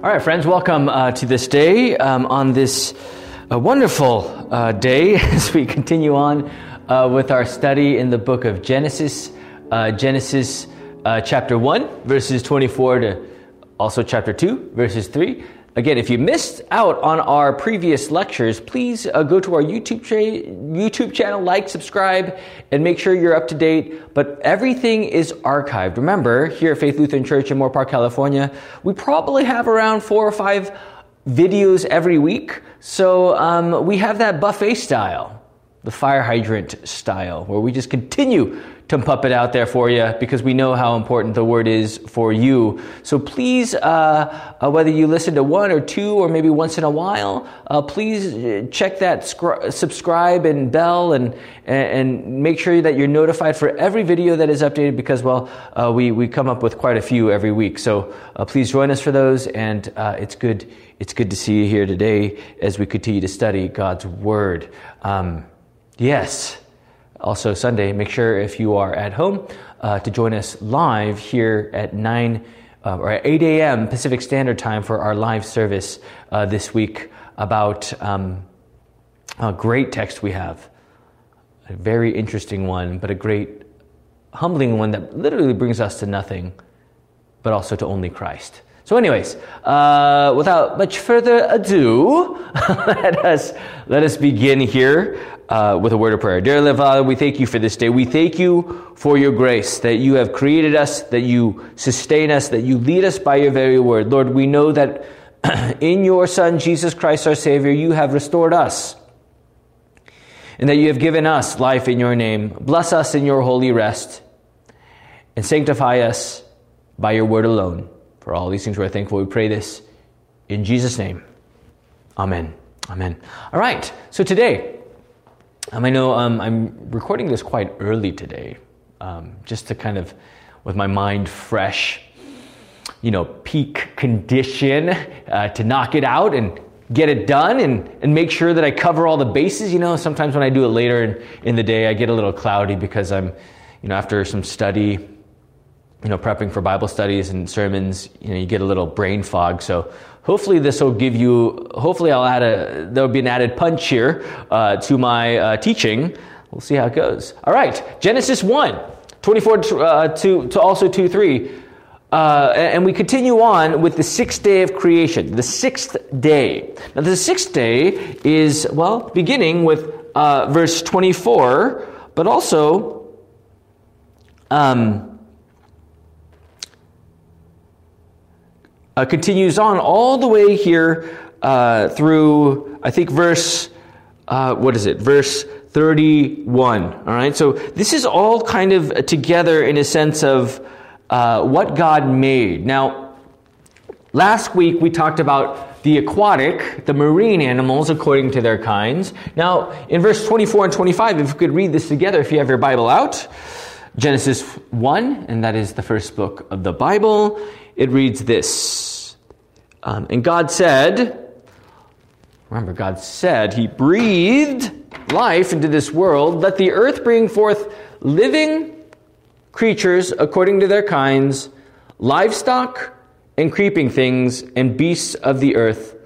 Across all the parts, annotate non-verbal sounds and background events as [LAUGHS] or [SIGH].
All right, friends, welcome uh, to this day um, on this uh, wonderful uh, day [LAUGHS] as we continue on uh, with our study in the book of Genesis. Uh, Genesis uh, chapter 1, verses 24 to also chapter 2, verses 3. Again, if you missed out on our previous lectures, please uh, go to our YouTube, cha- YouTube channel, like, subscribe, and make sure you're up to date. But everything is archived. Remember, here at Faith Lutheran Church in Moorpark, California, we probably have around four or five videos every week. So um, we have that buffet style, the fire hydrant style, where we just continue to pump it out there for you because we know how important the word is for you. So please, uh, uh, whether you listen to one or two or maybe once in a while, uh, please uh, check that scr- subscribe and bell and, and make sure that you're notified for every video that is updated because, well, uh, we, we come up with quite a few every week. So uh, please join us for those and it's good. It's good to see you here today as we continue to study God's Word. Um, yes also Sunday, make sure if you are at home uh, to join us live here at 9 uh, or at 8 a.m. Pacific Standard Time for our live service uh, this week about um, a great text we have. A very interesting one, but a great humbling one that literally brings us to nothing, but also to only Christ. So, anyways, uh, without much further ado, [LAUGHS] let us let us begin here uh, with a word of prayer. Dear Lord Father, we thank you for this day. We thank you for your grace that you have created us, that you sustain us, that you lead us by your very word. Lord, we know that [CLEARS THROAT] in your Son, Jesus Christ, our Savior, you have restored us and that you have given us life in your name. Bless us in your holy rest and sanctify us by your word alone. For all these things we're thankful. We pray this in Jesus' name. Amen. Amen. All right. So today, um, I know um, I'm recording this quite early today, um, just to kind of, with my mind fresh, you know, peak condition uh, to knock it out and get it done and, and make sure that I cover all the bases. You know, sometimes when I do it later in, in the day, I get a little cloudy because I'm, you know, after some study, you know, prepping for Bible studies and sermons, you know, you get a little brain fog. So hopefully this will give you hopefully i'll add a there'll be an added punch here uh, to my uh, teaching. We'll see how it goes. All right genesis 1 24 uh, to, to also 2 3 uh, and we continue on with the sixth day of creation the sixth day. Now the sixth day is well beginning with uh, verse 24 but also um, uh, continues on all the way here uh, through, I think, verse, uh, what is it? Verse 31. All right, so this is all kind of together in a sense of uh, what God made. Now, last week we talked about the aquatic, the marine animals according to their kinds. Now, in verse 24 and 25, if you could read this together, if you have your Bible out, Genesis 1, and that is the first book of the Bible it reads this um, And God said, remember, God said, He breathed life into this world. Let the earth bring forth living creatures according to their kinds, livestock and creeping things, and beasts of the earth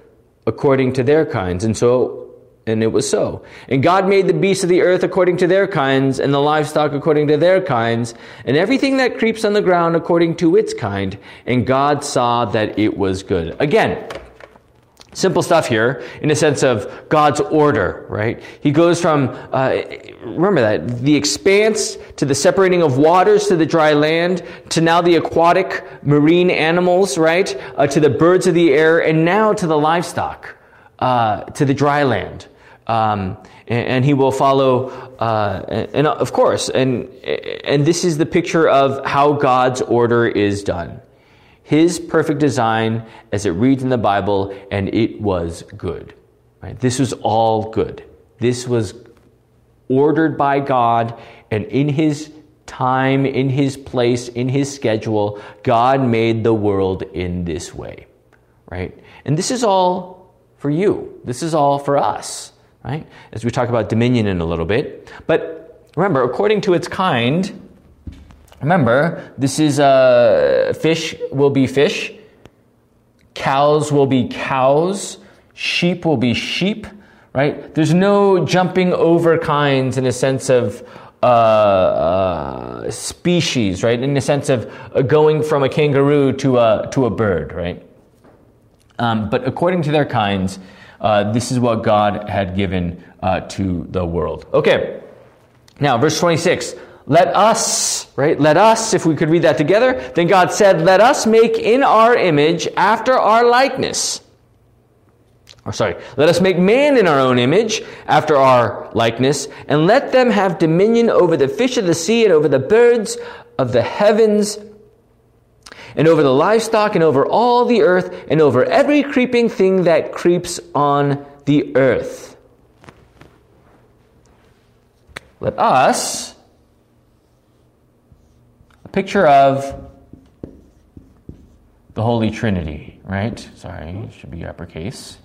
according to their kinds. And so and it was so. And God made the beasts of the earth according to their kinds, and the livestock according to their kinds, and everything that creeps on the ground according to its kind. And God saw that it was good. Again, simple stuff here in a sense of God's order, right? He goes from, uh, remember that, the expanse to the separating of waters to the dry land to now the aquatic marine animals, right? Uh, to the birds of the air, and now to the livestock, uh, to the dry land. Um, and, and, he will follow, uh, and, and, of course, and, and this is the picture of how God's order is done. His perfect design as it reads in the Bible, and it was good. Right? This was all good. This was ordered by God, and in His time, in His place, in His schedule, God made the world in this way. Right? And this is all for you. This is all for us right? As we talk about dominion in a little bit. But remember, according to its kind, remember, this is uh, fish will be fish, cows will be cows, sheep will be sheep, right? There's no jumping over kinds in a sense of uh, uh, species, right? In the sense of uh, going from a kangaroo to a, to a bird, right? Um, but according to their kinds, uh, this is what God had given uh, to the world. Okay, now verse 26. Let us, right? Let us, if we could read that together, then God said, Let us make in our image after our likeness. Or sorry, let us make man in our own image, after our likeness, and let them have dominion over the fish of the sea and over the birds of the heavens and over the livestock and over all the earth and over every creeping thing that creeps on the earth. Let us, a picture of the Holy Trinity, right? Sorry, should be uppercase.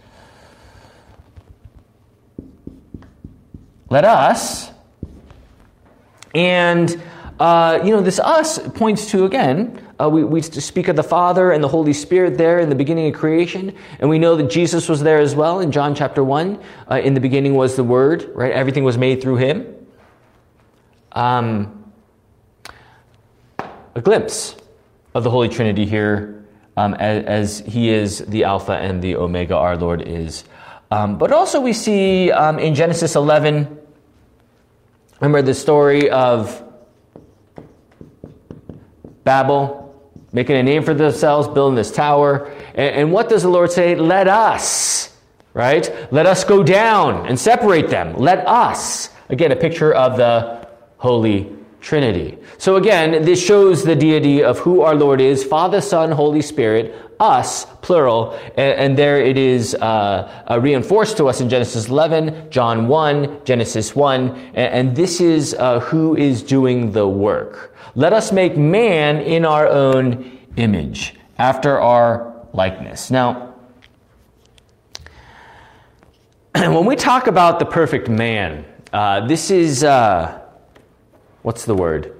Let us, and uh, you know, this us points to again uh, we, we speak of the Father and the Holy Spirit there in the beginning of creation, and we know that Jesus was there as well in John chapter 1. Uh, in the beginning was the Word, right? Everything was made through Him. Um, a glimpse of the Holy Trinity here um, as, as, He is the Alpha and the Omega, our Lord is. Um, but also, we see um, in Genesis 11, remember the story of Babel making a name for themselves, building this tower. And, and, what does the Lord say? Let us, right? Let us go down and separate them. Let us. Again, a picture of the Holy Trinity. So again, this shows the deity of who our Lord is Father, Son, Holy Spirit, us, plural, and, and there it is uh, uh, reinforced to us in Genesis 11, John 1, Genesis 1, and, and this is uh, who is doing the work. Let us make man in our own image, after our likeness. Now, [CLEARS THROAT] when we talk about the perfect man, uh, this is, uh, what's the word?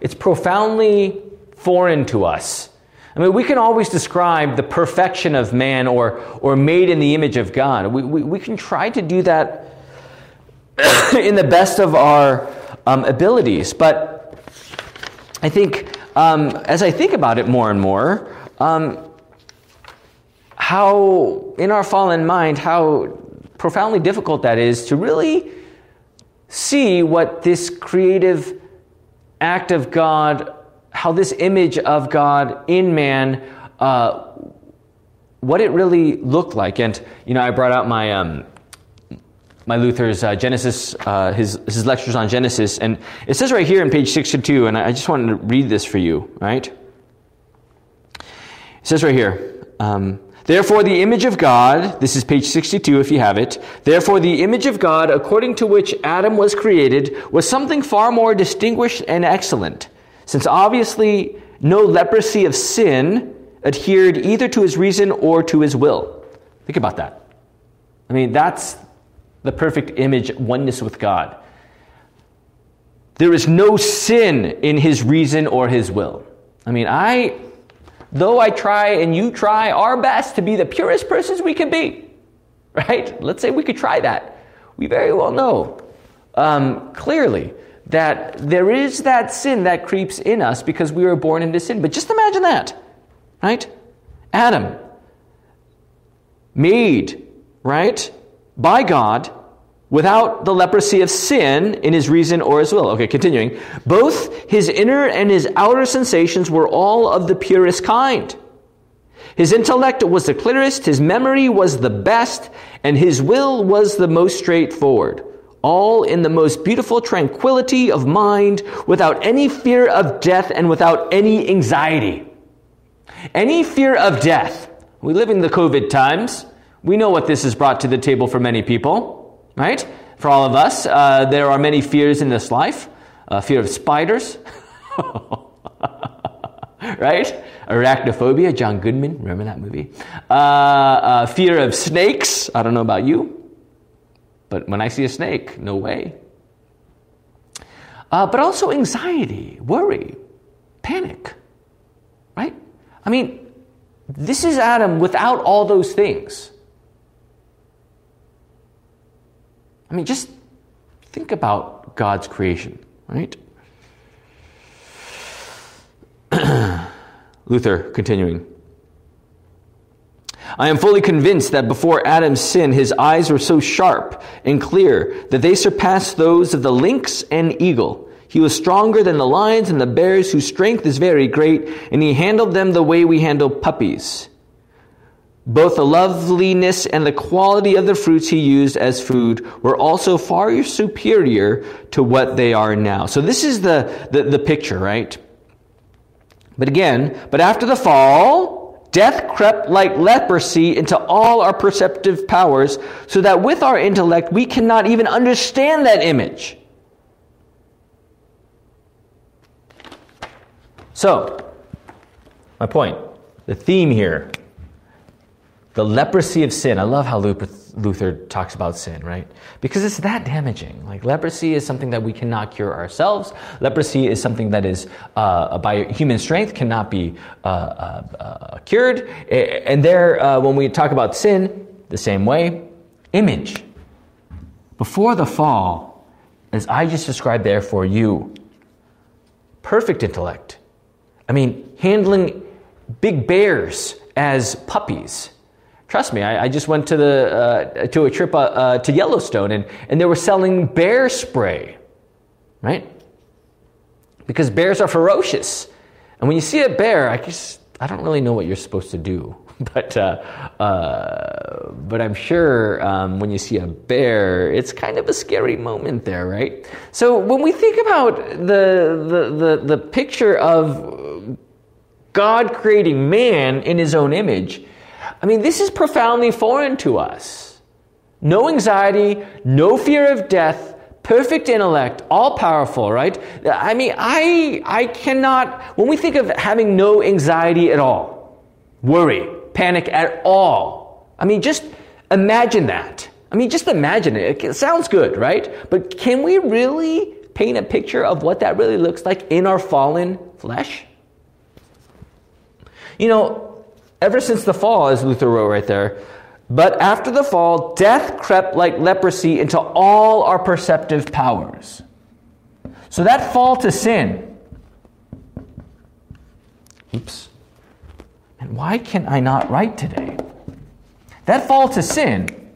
It's profoundly foreign to us. I mean, we can always describe the perfection of man or, or made in the image of God. We, we, we can try to do that [COUGHS] in the best of our um, abilities, but I think um, as I think about it more and more, um, how in our fallen mind, how profoundly difficult that is to really see what this creative act of God, how this image of God in man, uh, what it really looked like. And you know, I brought out my um, my Luther's uh, Genesis, uh, his, his lectures on Genesis. And it says right here in page 62, and I just wanted to read this for you, right? It says right here, um, Therefore, the image of God, this is page 62 if you have it, therefore, the image of God, according to which Adam was created, was something far more distinguished and excellent, since obviously no leprosy of sin adhered either to his reason or to his will. Think about that. I mean, that's the perfect image, oneness with God. There is no sin in his reason or his will. I mean, I, though I try and you try our best to be the purest persons we can be, right? Let's say we could try that. We very well know um, clearly that there is that sin that creeps in us because we were born into sin. But just imagine that, right? Adam, made, right? by God without the leprosy of sin in his reason or his will. Okay, continuing. Both his inner and his outer sensations were all of the purest kind. His intellect was the clearest, his memory was the best, and his will was the most straightforward. All in the most beautiful tranquility of mind, without any fear of death and without any anxiety. Any fear of death. We live in the COVID times. We know what this has brought to the table for many people, right? For all of us, uh, there are many fears in this life. Uh, fear of spiders, [LAUGHS] right? Arachnophobia, John Goodman, remember that movie? Uh, uh, fear of snakes, I don't know about you, but when I see a snake, no way. Uh, but also anxiety, worry, panic, right? I mean, this is Adam without all those things. I mean, just think about God's creation, right? [CLEARS THROAT] Luther continuing. I am fully convinced that before Adam's sin, his eyes were so sharp and clear that they surpassed those of the lynx and eagle. He was stronger than the lions and the bears, whose strength is very great, and he handled them the way we handle puppies. Both the loveliness and the quality of the fruits he used as food were also far superior to what they are now. So this is the, the, the picture, right? But again, but after the fall, death crept like leprosy into all our perceptive powers, so that with our intellect we cannot even understand that image. So, my point, the theme here the leprosy of sin. I love how Luther talks about sin, right? Because it's that damaging. Like leprosy is something that we cannot cure ourselves. Leprosy is something that is, uh, by human strength, cannot be uh, uh, uh cured. And there, uh, when we talk about sin, the same way, image. Before the fall, as I just described there for you, perfect intellect. I mean, handling big bears as puppies Trust me, I, I just went to, the, uh, to a trip uh, uh, to Yellowstone and, and they were selling bear spray, right? Because bears are ferocious. And when you see a bear, I just, I don't really know what you're supposed to do. [LAUGHS] But, uh, uh, but I'm sure um, when you see a bear, it's kind of a scary moment there, right? So when we think about the, the, the, the picture of God creating man in his own image, I mean, this is profoundly foreign to us. No anxiety, no fear of death, perfect intellect, all powerful, right? I mean, I, I cannot, when we think of having no anxiety at all, worry, panic at all, I mean, just imagine that. I mean, just imagine it. It sounds good, right? But can we really paint a picture of what that really looks like in our fallen flesh? You know, ever since the fall, as Luther wrote right there. But after the fall, death crept like leprosy into all our perceptive powers. So that fall to sin. Oops. And why can I not write today? That fall to sin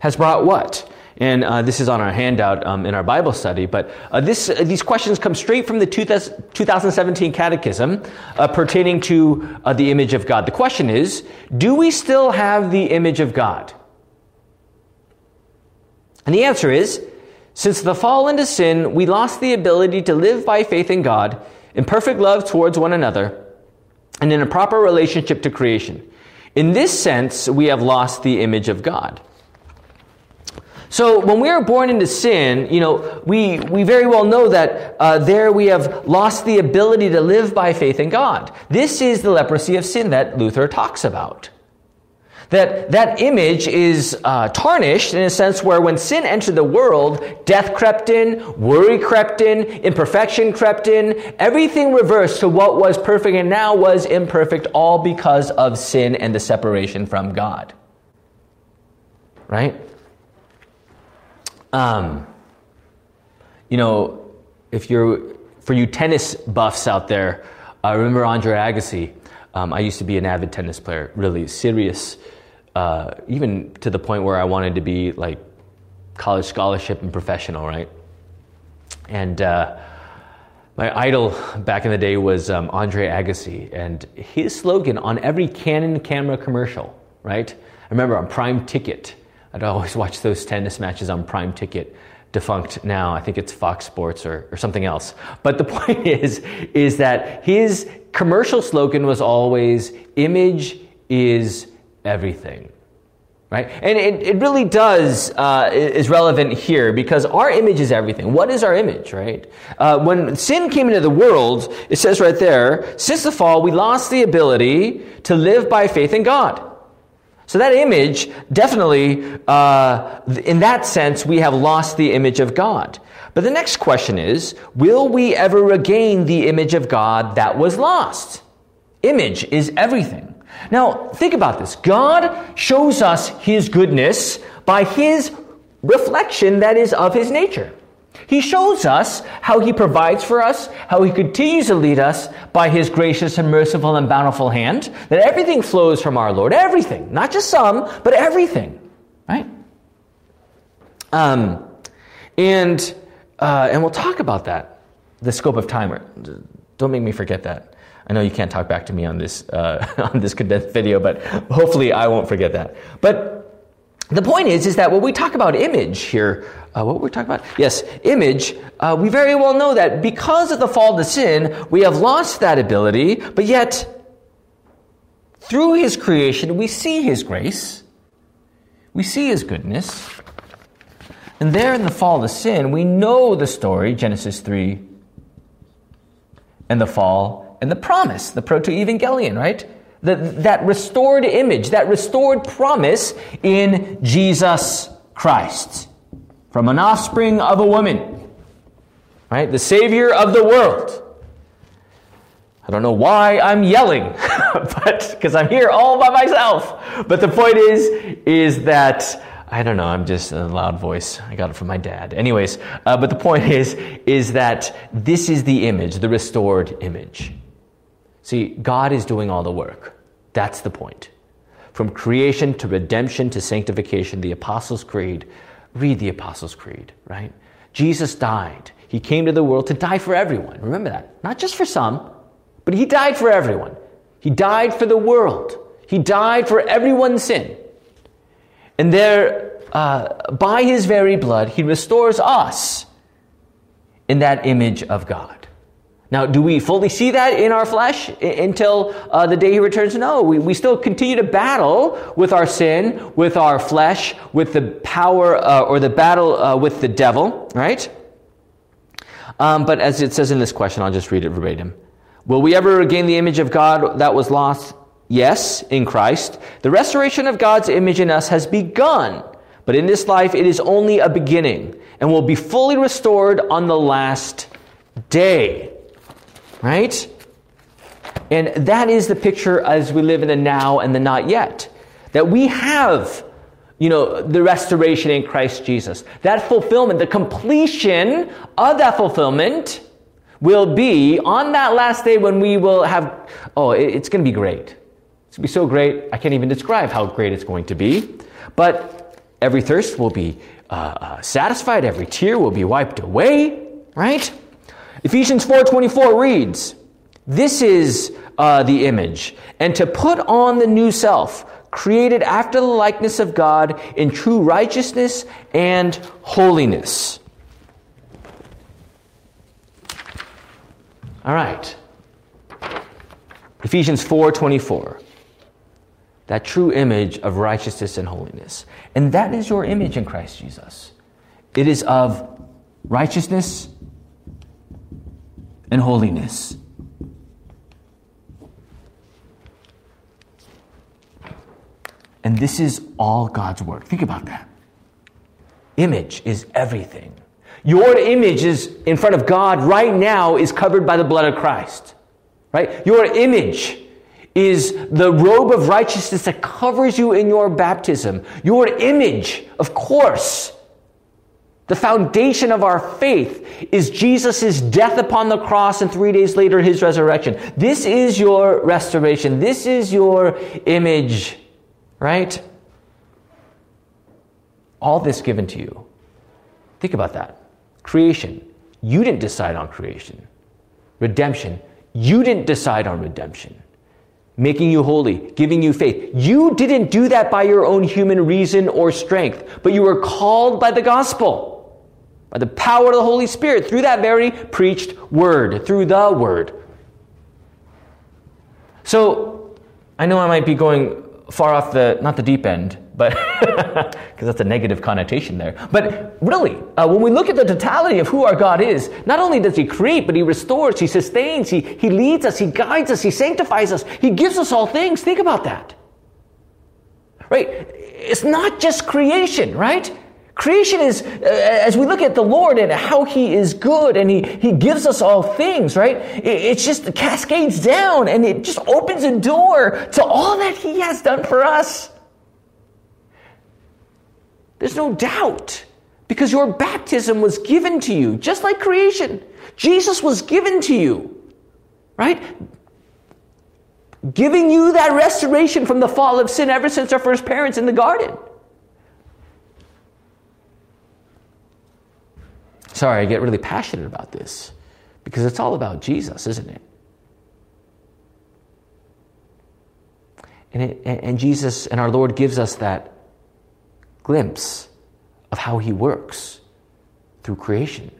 has brought what? And uh, this is on our handout um, in our Bible study. But uh, this, uh, these questions come straight from the 2017 Catechism uh, pertaining to uh, the image of God. The question is Do we still have the image of God? And the answer is Since the fall into sin, we lost the ability to live by faith in God, in perfect love towards one another, and in a proper relationship to creation. In this sense, we have lost the image of God. So when we are born into sin, you know, we, we very well know that uh, there we have lost the ability to live by faith in God. This is the leprosy of sin that Luther talks about. That that image is uh, tarnished in a sense where when sin entered the world, death crept in, worry crept in, imperfection crept in, everything reversed to what was perfect and now was imperfect, all because of sin and the separation from God. Right? Um, you know, if you're for you tennis buffs out there, I remember Andre Agassi. Um, I used to be an avid tennis player, really serious, uh, even to the point where I wanted to be like college scholarship and professional, right? And uh, my idol back in the day was um, Andre Agassi, and his slogan on every Canon camera commercial, right? I remember on Prime Ticket, I'd always watch those tennis matches on Prime Ticket. Defunct. Now, I think it's Fox Sports or, or something else. But the [LAUGHS] point is, is that his commercial slogan was always image is everything. Right? And it, it really does uh, is relevant here because our image is everything. What is our image right? Uh, when sin came into the world it says right there since the fall we lost the ability to live by faith in god So that image, definitely, uh, in that sense, we have lost the image of God. But the next question is, will we ever regain the image of God that was lost? Image is everything. Now, think about this. God shows us His goodness by His reflection that is of His nature. He shows us how He provides for us, how He continues to lead us by His gracious and merciful and bountiful hand, that everything flows from our Lord. Everything. Not just some, but everything. Right? Um, and, uh, and we'll talk about that, the scope of time. Don't make me forget that. I know you can't talk back to me on this, uh, [LAUGHS] on this condensed [LAUGHS] video, but hopefully I won't forget that. But the point is, is that when we talk about image here, uh, what were we talking about? Yes, image. Uh, we very well know that because of the fall to sin, we have lost that ability, but yet through His creation, we see His grace, we see His goodness, and there in the fall to sin, we know the story, Genesis 3, and the fall, and the promise, the proto-evangelion, right? The, that restored image, that restored promise in Jesus Christ. From an offspring of a woman. Right? The Savior of the world. I don't know why I'm yelling, [LAUGHS] but because I'm here all by myself. But the point is, is that I don't know. I'm just a loud voice. I got it from my dad. Anyways, uh, but the point is, is that this is the image, the restored image. See, God is doing all the work. That's the point. From creation to redemption to sanctification, the Apostles' Creed, read the Apostles' Creed, right? Jesus died. He came to the world to die for everyone. Remember that. Not just for some, but He died for everyone. He died for the world. He died for everyone's sin. And there, uh, by His very blood, He restores us in that image of God. Now, do we fully see that in our flesh until uh, the day he returns? No. We, we still continue to battle with our sin, with our flesh, with the power uh, or the battle uh, with the devil, right? Um, but as it says in this question, I'll just read it verbatim. Will we ever regain the image of God that was lost? Yes, in Christ. The restoration of God's image in us has begun, but in this life it is only a beginning and will be fully restored on the last day right? And that is the picture as we live in the now and the not yet. That we have, you know, the restoration in Christ Jesus. That fulfillment, the completion of that fulfillment will be on that last day when we will have, oh, it's going to be great. It's going to be so great, I can't even describe how great it's going to be. But every thirst will be uh, uh, satisfied, every tear will be wiped away, right? Ephesians 4:24 reads, "This is uh, the image, and to put on the new self, created after the likeness of God in true righteousness and holiness." All right. Ephesians 4:24. That true image of righteousness and holiness. And that is your image in Christ Jesus. It is of righteousness and holiness. And this is all God's work. Think about that. Image is everything. Your image is in front of God right now is covered by the blood of Christ. Right? Your image is the robe of righteousness that covers you in your baptism. Your image, of course, the foundation of our faith is Jesus' death upon the cross and three days later his resurrection. This is your restoration. This is your image, right? All this given to you. Think about that. Creation. You didn't decide on creation. Redemption. You didn't decide on redemption making you holy, giving you faith. You didn't do that by your own human reason or strength, but you were called by the gospel by the power of the Holy Spirit through that very preached word, through the word. So, I know I might be going far off the, not the deep end, but, [LAUGHS] because that's a negative connotation there. But really, uh, when we look at the totality of who our God is, not only does He create, but He restores, He sustains, He, he leads us, He guides us, He sanctifies us, He gives us all things. Think about that. right? It's not just creation, right? Creation is, uh, as we look at the Lord and how He is good and He, he gives us all things, right? It, it just cascades down and it just opens a door to all that He has done for us. There's no doubt because your baptism was given to you, just like creation. Jesus was given to you, right? Giving you that restoration from the fall of sin ever since our first parents in the garden. Sorry, I get really passionate about this because it's all about Jesus, isn't it? And, it, and Jesus and our Lord gives us that glimpse of how He works through creation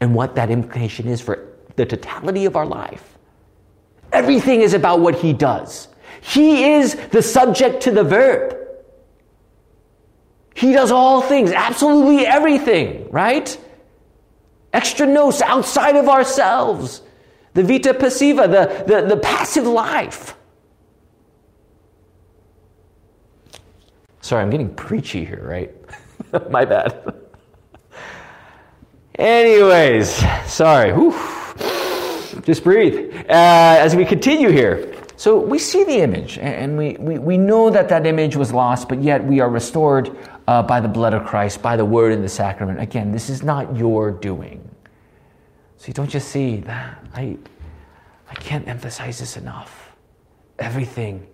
and what that implication is for the totality of our life. Everything is about what He does. He is the subject to the verb. He does all things, absolutely everything, right? Extra nos outside of ourselves, the vita passiva, the, the, the passive life. Sorry, I'm getting preachy here, right? [LAUGHS] My bad. Anyways, sorry. Just breathe. Uh, as we continue here, so we see the image, and we, we, we know that that image was lost, but yet we are restored uh, by the blood of Christ, by the word and the sacrament. Again, this is not your doing. See, don't you see that? I, I can't emphasize this enough. Everything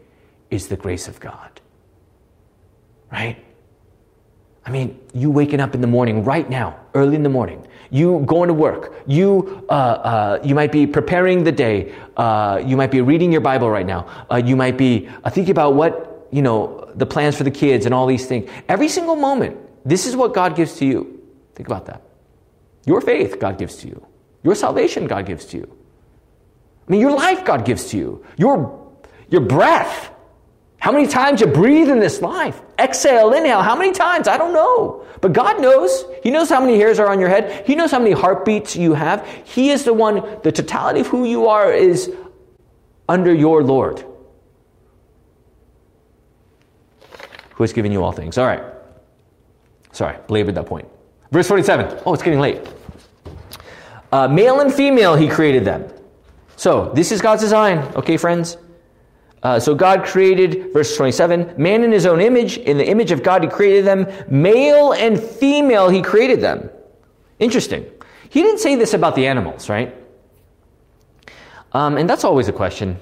is the grace of God. Right? I mean, you waking up in the morning right now, early in the morning, you going to work, you, uh, uh, you might be preparing the day, uh, you might be reading your Bible right now, uh, you might be uh, thinking about what, you know, the plans for the kids and all these things. Every single moment, this is what God gives to you. Think about that. Your faith, God gives to you. Your salvation, God gives to you. I mean, your life, God gives to you. Your, your breath. How many times you breathe in this life? Exhale, inhale. How many times? I don't know. But God knows. He knows how many hairs are on your head. He knows how many heartbeats you have. He is the one, the totality of who you are is under your Lord, who has given you all things. All right. Sorry, belabored that point. Verse 47. Oh, it's getting late. Uh, male and female, he created them. So, this is God's design, okay, friends? Uh, so, God created, verse 27, man in his own image, in the image of God, he created them. Male and female, he created them. Interesting. He didn't say this about the animals, right? Um, and that's always a question.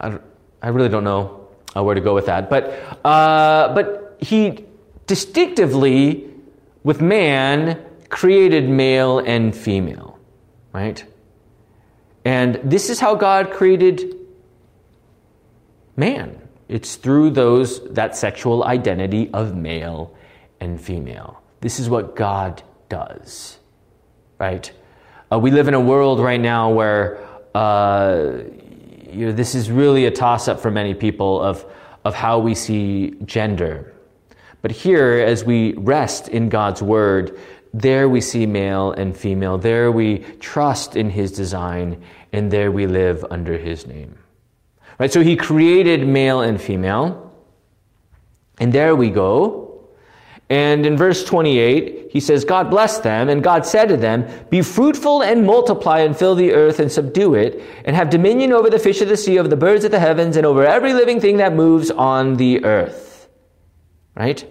I, I really don't know uh, where to go with that. But, uh, but he distinctively, with man, created male and female, right? And this is how God created man. It's through those that sexual identity of male and female. This is what God does, right? Uh, we live in a world right now where uh, you know, this is really a toss up for many people of, of how we see gender. But here, as we rest in God's word, there we see male and female. There we trust in his design, and there we live under his name. Right? So he created male and female. And there we go. And in verse 28, he says, God blessed them, and God said to them, Be fruitful and multiply and fill the earth and subdue it, and have dominion over the fish of the sea, over the birds of the heavens, and over every living thing that moves on the earth. Right?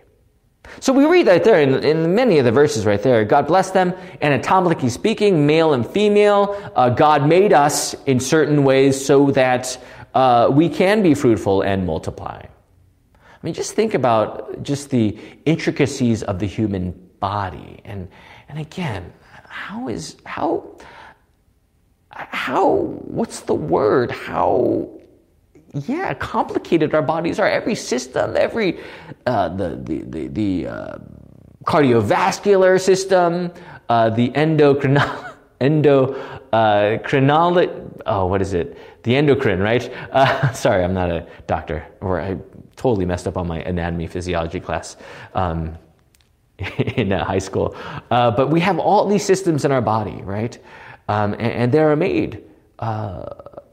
So we read right there in, in, many of the verses right there. God blessed them, And anatomically speaking, male and female. Uh, God made us in certain ways so that uh, we can be fruitful and multiply. I mean, just think about just the intricacies of the human body. And, and again, how is, how, how, what's the word? How yeah, complicated our bodies are. Every system, every uh, the the the, the uh, cardiovascular system, uh, the endocrine endocrinology. [LAUGHS] oh, what is it? The endocrine, right? Uh, [LAUGHS] sorry, I'm not a doctor, or I totally messed up on my anatomy physiology class. Um, [LAUGHS] in high school. Uh, but we have all these systems in our body, right? Um, and, and, they are made uh,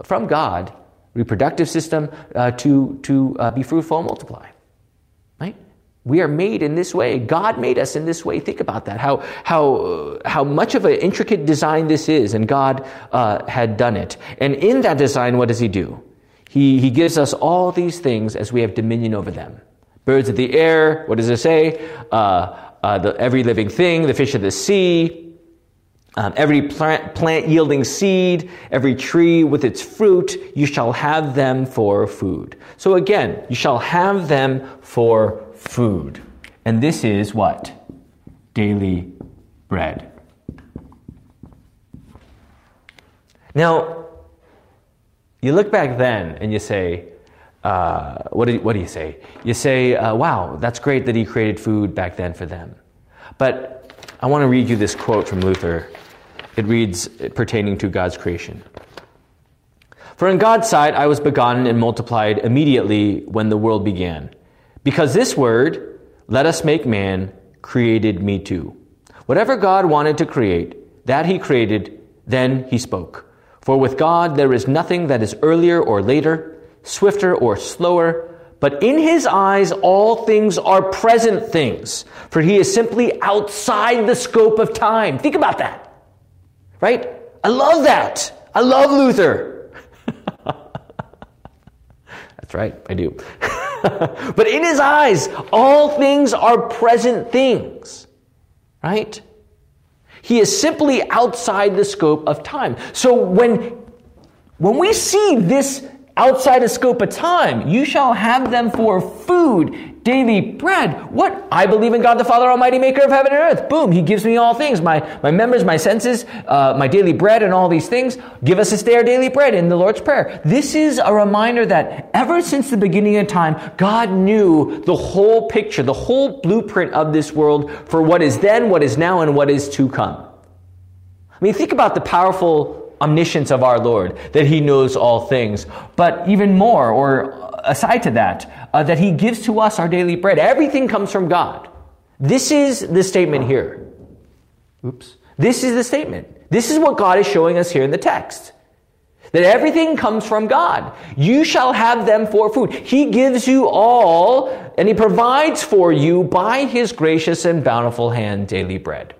from God, reproductive system, uh, to, to uh, be fruitful and multiply, right? We are made in this way. God made us in this way. Think about that. How, how, how much of an intricate design this is, and God uh, had done it. And in that design, what does He do? He, he gives us all these things as we have dominion over them. Birds of the air, what does it say? Uh, uh, the, every living thing, the fish of the sea, um, every plant, plant yielding seed, every tree with its fruit, you shall have them for food. So again, you shall have them for food. And this is what? Daily bread. Now, you look back then and you say, uh, what, do you, what do you say? You say, uh, wow, that's great that he created food back then for them. But I want to read you this quote from Luther. It reads uh, pertaining to God's creation. For in God's sight I was begotten and multiplied immediately when the world began. Because this word, let us make man, created me too. Whatever God wanted to create, that he created, then he spoke. For with God there is nothing that is earlier or later swifter or slower, but in his eyes all things are present things, for he is simply outside the scope of time. Think about that. Right? I love that. I love Luther. [LAUGHS] That's right, I do. [LAUGHS] but in his eyes, all things are present things. Right? He is simply outside the scope of time. So when when we see this outside the scope of time. You shall have them for food, daily bread. What? I believe in God the Father Almighty, maker of heaven and earth. Boom, He gives me all things my, my members, my senses, uh, my daily bread, and all these things. Give us this day our daily bread in the Lord's Prayer. This is a reminder that ever since the beginning of time, God knew the whole picture, the whole blueprint of this world for what is then, what is now, and what is to come. I mean, think about the powerful omniscience of our Lord, that he knows all things. But even more, or aside to that, uh, that he gives to us our daily bread. Everything comes from God. This is the statement here. Oops. This is the statement. This is what God is showing us here in the text. That everything comes from God. You shall have them for food. He gives you all, and He provides for you by His gracious and bountiful hand daily bread.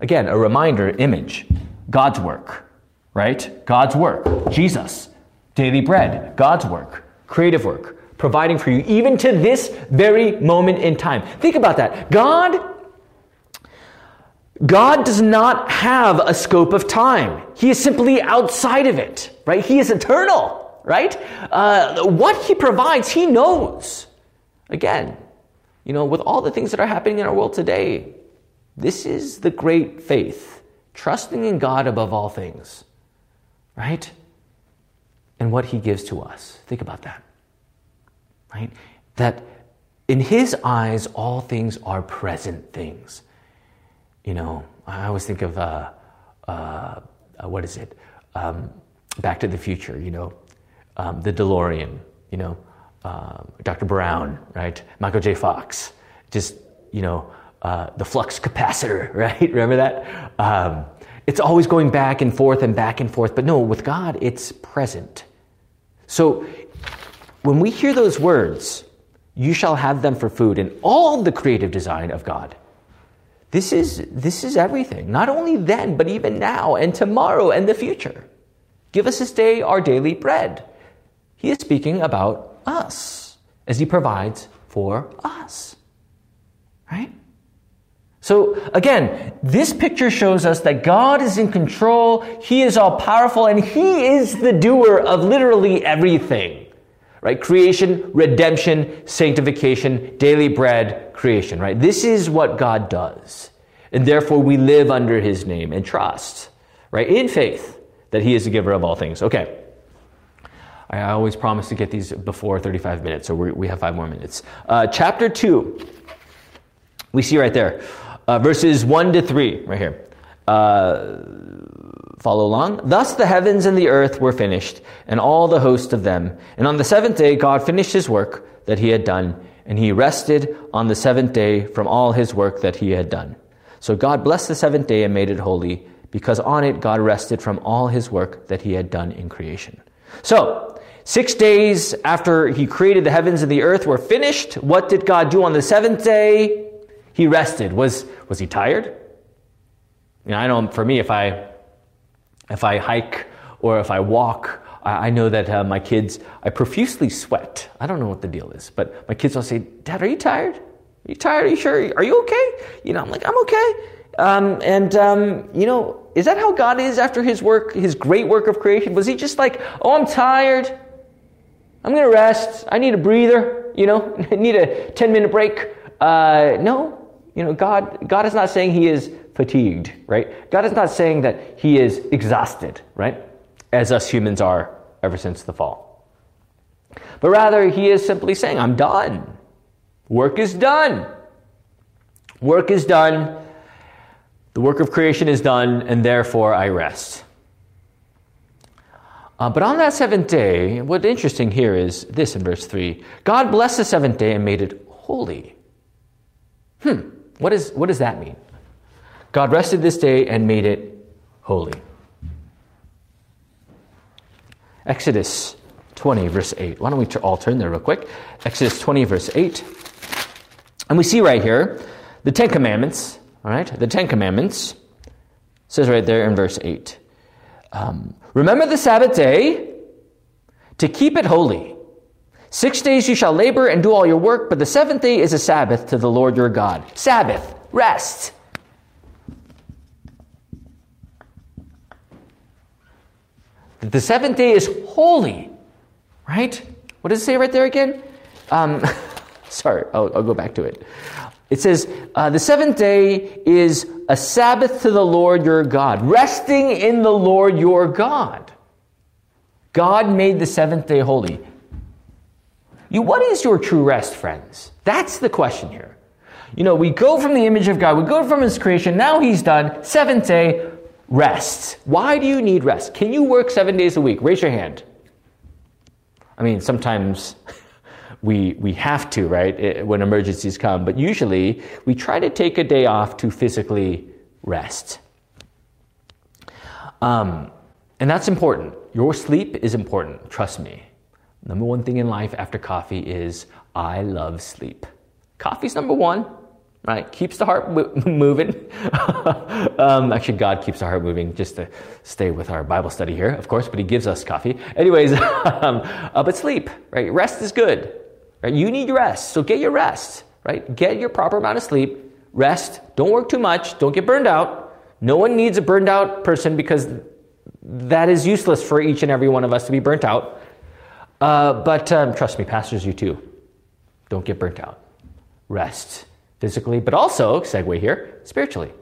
Again, a reminder, image, God's work, right? God's work, Jesus, daily bread, God's work, creative work, providing for you even to this very moment in time. Think about that. God God does not have a scope of time. He is simply outside of it, right? He is eternal, right? Uh, what He provides, He knows. Again, you know, with all the things that are happening in our world today, this is the great faith, trusting in God above all things, right? And what He gives to us. Think about that, right? That in His eyes, all things are present things. You know, I always think of, uh, uh, uh, what is it? Um, Back to the Future, you know, um, the DeLorean, you know, um, Dr. Brown, right? Michael J. Fox. Just, you know, uh, the flux capacitor, [LAUGHS] right? Remember that? Um, it's always going back and forth and back and forth. But no, with God, it's present. So when we hear those words, you shall have them for food, and all the creative design of God, this is, this is everything. Not only then, but even now and tomorrow and the future. Give us this day our daily bread. He is speaking about us as he provides for us. Right? So again, this picture shows us that God is in control, He is all powerful, and He is the doer of literally everything. Right? Creation, redemption, sanctification, daily bread, creation, right? This is what God does. And therefore we live under His name and trust, right? In faith that He is the giver of all things. Okay. I always promise to get these before 35 minutes, so we have five more minutes. Uh, chapter 2, we see right there, uh, verses 1 to 3, right here. Uh, follow along. Thus the heavens and the earth were finished, and all the host of them. And on the seventh day, God finished his work that he had done, and he rested on the seventh day from all his work that he had done. So God blessed the seventh day and made it holy, because on it God rested from all his work that he had done in creation. So, six days after he created the heavens and the earth were finished, what did God do on the seventh day? He rested. Was, was he tired? You know, I know for me, if I if I hike or if I walk, I, I know that uh, my kids, I profusely sweat. I don't know what the deal is, but my kids will say, Dad, are you tired? Are you tired? Are you sure? Are you okay? You know, I'm like, I'm okay. Um, and, um, you know, is that how God is after his work, his great work of creation? Was he just like, oh, I'm tired. I'm going to rest. I need a breather, you know, [LAUGHS] I need a 10 minute break. Uh, no, you know, God, God is not saying he is fatigued, right? God is not saying that he is exhausted, right? As us humans are ever since the fall. But rather, he is simply saying, I'm done. Work is done. Work is done. The work of creation is done, and therefore I rest. Uh, but on that seventh day, what's interesting here is this in verse 3 God blessed the seventh day and made it holy. Hmm, what, is, what does that mean? God rested this day and made it holy. Exodus 20, verse 8. Why don't we all turn there real quick? Exodus 20, verse 8. And we see right here the Ten Commandments, all right? The Ten Commandments says right there in verse 8. Um, Remember the Sabbath day to keep it holy. Six days you shall labor and do all your work, but the seventh day is a Sabbath to the Lord your God. Sabbath, rest. The seventh day is holy, right? What does it say right there again? Um, [LAUGHS] sorry, I'll, I'll, go back to it. It says, uh, the seventh day is a Sabbath to the Lord your God, resting in the Lord your God. God made the seventh day holy. You, what is your true rest, friends? That's the question here. You know, we go from the image of God, we go from His creation, now He's done, seventh day, Rest. Why do you need rest? Can you work seven days a week? Raise your hand. I mean, sometimes [LAUGHS] we, we have to, right, when emergencies come, but usually we try to take a day off to physically rest. Um, and that's important. Your sleep is important, trust me. Number one thing in life after coffee is I love sleep. Coffee's number one right? Keeps the heart [LAUGHS] moving. [LAUGHS] um, actually, God keeps our heart moving just to stay with our Bible study here, of course, but He gives us coffee. Anyways, [LAUGHS] um, uh, but sleep, right? Rest is good, right? You need rest, so get your rest, right? Get your proper amount of sleep, rest, don't work too much, don't get burned out. No one needs a burned out person because that is useless for each and every one of us to be burnt out. Uh, but um, trust me, pastors, you too. Don't get burnt out. Rest physically, but also, segue here, spiritually.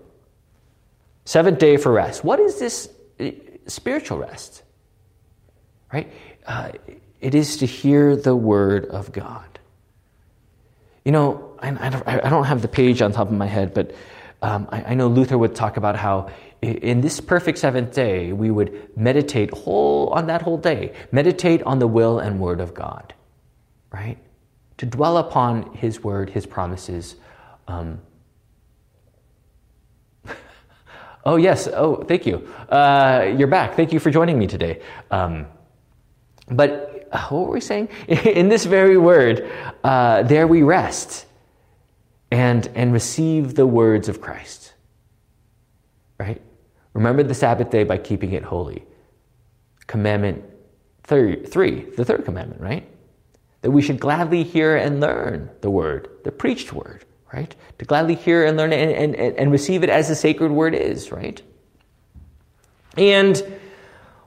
Seventh day for rest. What is this uh, spiritual rest? Right? Uh, it is to hear the word of God. You know, I, I, don't have the page on top of my head, but um, I, I know Luther would talk about how in this perfect seventh day, we would meditate whole on that whole day, meditate on the will and word of God, right? To dwell upon His word, His promises, um, [LAUGHS] oh, yes. Oh, thank you. Uh, you're back. Thank you for joining me today. Um, but uh, what were we saying? [LAUGHS] In this very word, uh, there we rest and, and receive the words of Christ. Right? Remember the Sabbath day by keeping it holy. Commandment three, three, the third commandment, right? That we should gladly hear and learn the word, the preached word right? To gladly hear and learn and, and, and receive it as the sacred word is, right? And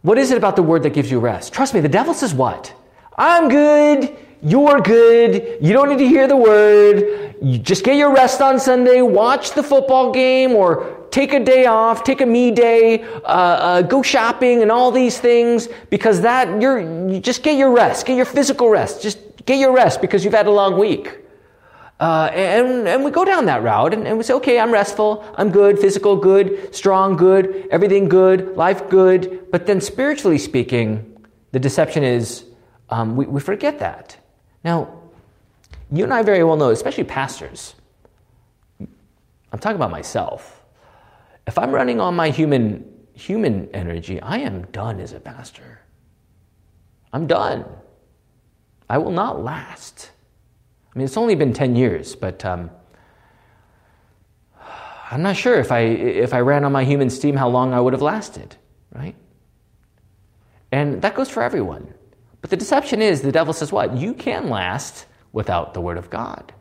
what is it about the word that gives you rest? Trust me, the devil says what? I'm good. You're good. You don't need to hear the word. You just get your rest on Sunday, watch the football game, or take a day off, take a me day, uh, uh, go shopping and all these things because that, you're, you just get your rest, get your physical rest, just get your rest because you've had a long week. Uh, and, and we go down that route and, and, we say, okay, I'm restful, I'm good, physical good, strong good, everything good, life good. But then spiritually speaking, the deception is um, we, we forget that. Now, you and I very well know, especially pastors, I'm talking about myself. If I'm running on my human, human energy, I am done as a pastor. I'm done. I will not last. I mean, it's only been 10 years, but um, I'm not sure if I, if I ran on my human steam, how long I would have lasted, right? And that goes for everyone. But the deception is the devil says, what? You can last without the Word of God.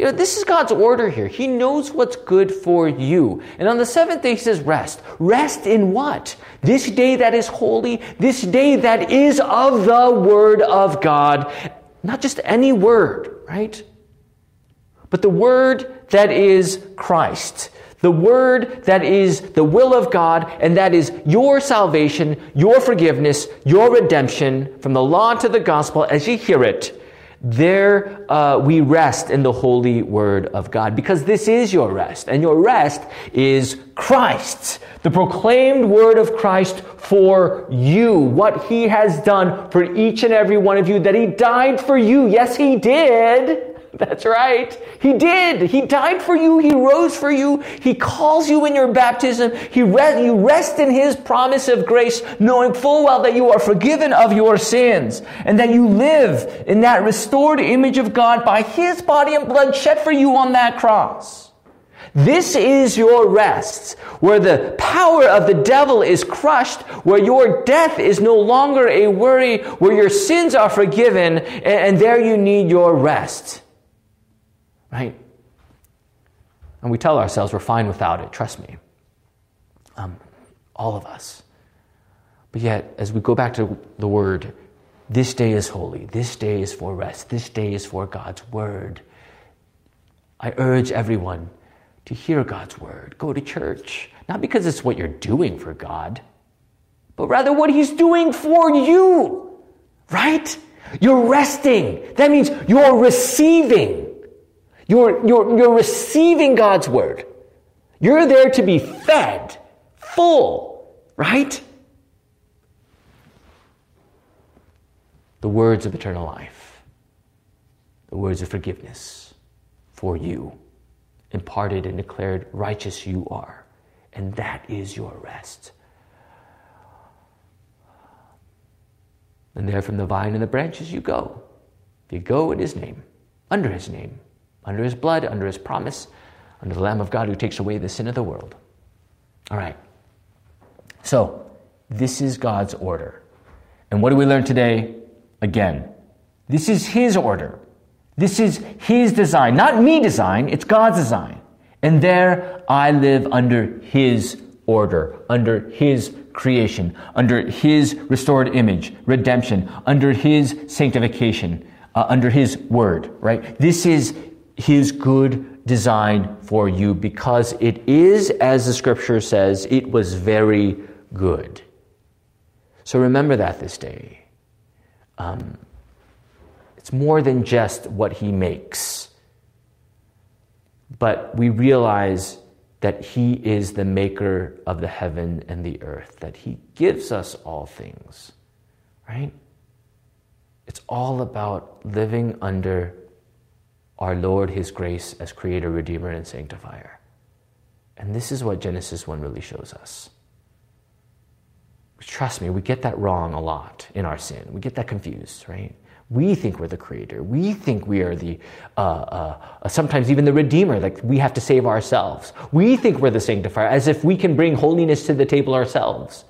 You know, this is God's order here. He knows what's good for you. And on the seventh day, he says, rest. Rest in what? This day that is holy, this day that is of the Word of God. Not just any word, right? But the Word that is Christ. The Word that is the will of God, and that is your salvation, your forgiveness, your redemption from the law to the gospel as you hear it there uh, we rest in the holy word of God because this is your rest, and your rest is Christ, the proclaimed word of Christ for you, what he has done for each and every one of you, that he died for you. Yes, he did. [LAUGHS] That's right. He did. He died for you. He rose for you. He calls you in your baptism. He re- you rest in His promise of grace, knowing full well that you are forgiven of your sins and that you live in that restored image of God by His body and blood shed for you on that cross. This is your rest, where the power of the devil is crushed, where your death is no longer a worry, where your sins are forgiven, and, and there you need your rest right? And we tell ourselves we're fine without it, trust me. Um, all of us. But yet, as we go back to the word, this day is holy, this day is for rest, this day is for God's word. I urge everyone to hear God's word, go to church, not because it's what you're doing for God, but rather what He's doing for you, right? You're resting. That means you're receiving. You're, you're, you're receiving God's word. You're there to be fed, full, right? The words of eternal life, the words of forgiveness for you, imparted and declared righteous you are. And that is your rest. And there from the vine and the branches you go. You go in his name, under his name under his blood, under his promise, under the Lamb of God who takes away the sin of the world. All right. So, this is God's order. And what do we learn today? Again, this is his order. This is his design, not me design, it's God's design. And there I live under his order, under his creation, under his restored image, redemption, under his sanctification, uh, under his word, right? This is his good design for you because it is, as the scripture says, it was very good. So remember that this day. Um, it's more than just what he makes, but we realize that he is the maker of the heaven and the earth, that he gives us all things, right? It's all about living under our Lord, His grace as Creator, Redeemer, and Sanctifier. And this is what Genesis 1 really shows us. Trust me, we get that wrong a lot in our sin. We get that confused, right? We think we're the creator. We think we are the, uh, uh, sometimes even the redeemer, like we have to save ourselves. We think we're the sanctifier, as if we can bring holiness to the table ourselves.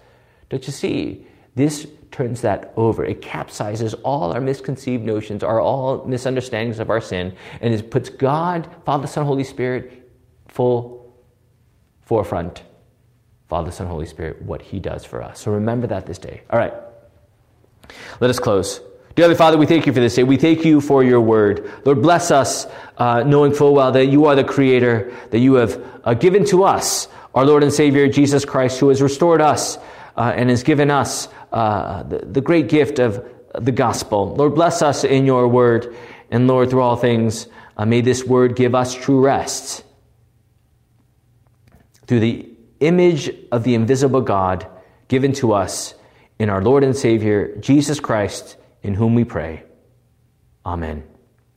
Don't you see? This turns that over. It capsizes all our misconceived notions, our all misunderstandings of our sin, and it puts God, Father, Son, Holy Spirit, full forefront. Father, Son, Holy Spirit, what He does for us. So remember that this day. All right. Let us close. Dear Heavenly Father, we thank you for this day. We thank you for your word. Lord, bless us, uh, knowing full well that you are the Creator, that you have uh, given to us our Lord and Savior Jesus Christ, who has restored us uh, and has given us uh, the, the great gift of the gospel. Lord, bless us in your word. And Lord, through all things, uh, may this word give us true rest. Through the image of the invisible God given to us in our Lord and Savior, Jesus Christ, in whom we pray. Amen.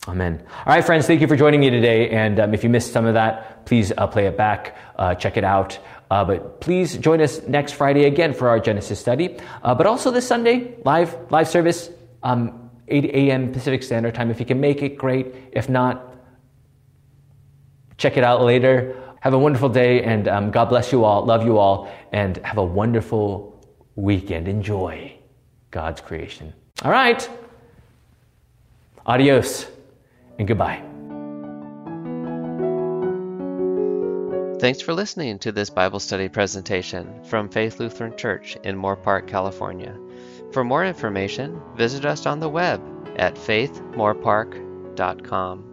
Amen. All right, friends, thank you for joining me today. And um, if you missed some of that, please uh, play it back, uh, check it out. Uh, but please join us next Friday again for our Genesis study. Uh, but also this Sunday, live live service, um, 8 a.m. Pacific Standard Time. If you can make it, great. If not, check it out later. Have a wonderful day, and um, God bless you all. Love you all, and have a wonderful weekend. Enjoy God's creation. All right. Adios and goodbye. Thanks for listening to this Bible study presentation from Faith Lutheran Church in Moorpark, California. For more information, visit us on the web at faithmoorpark.com.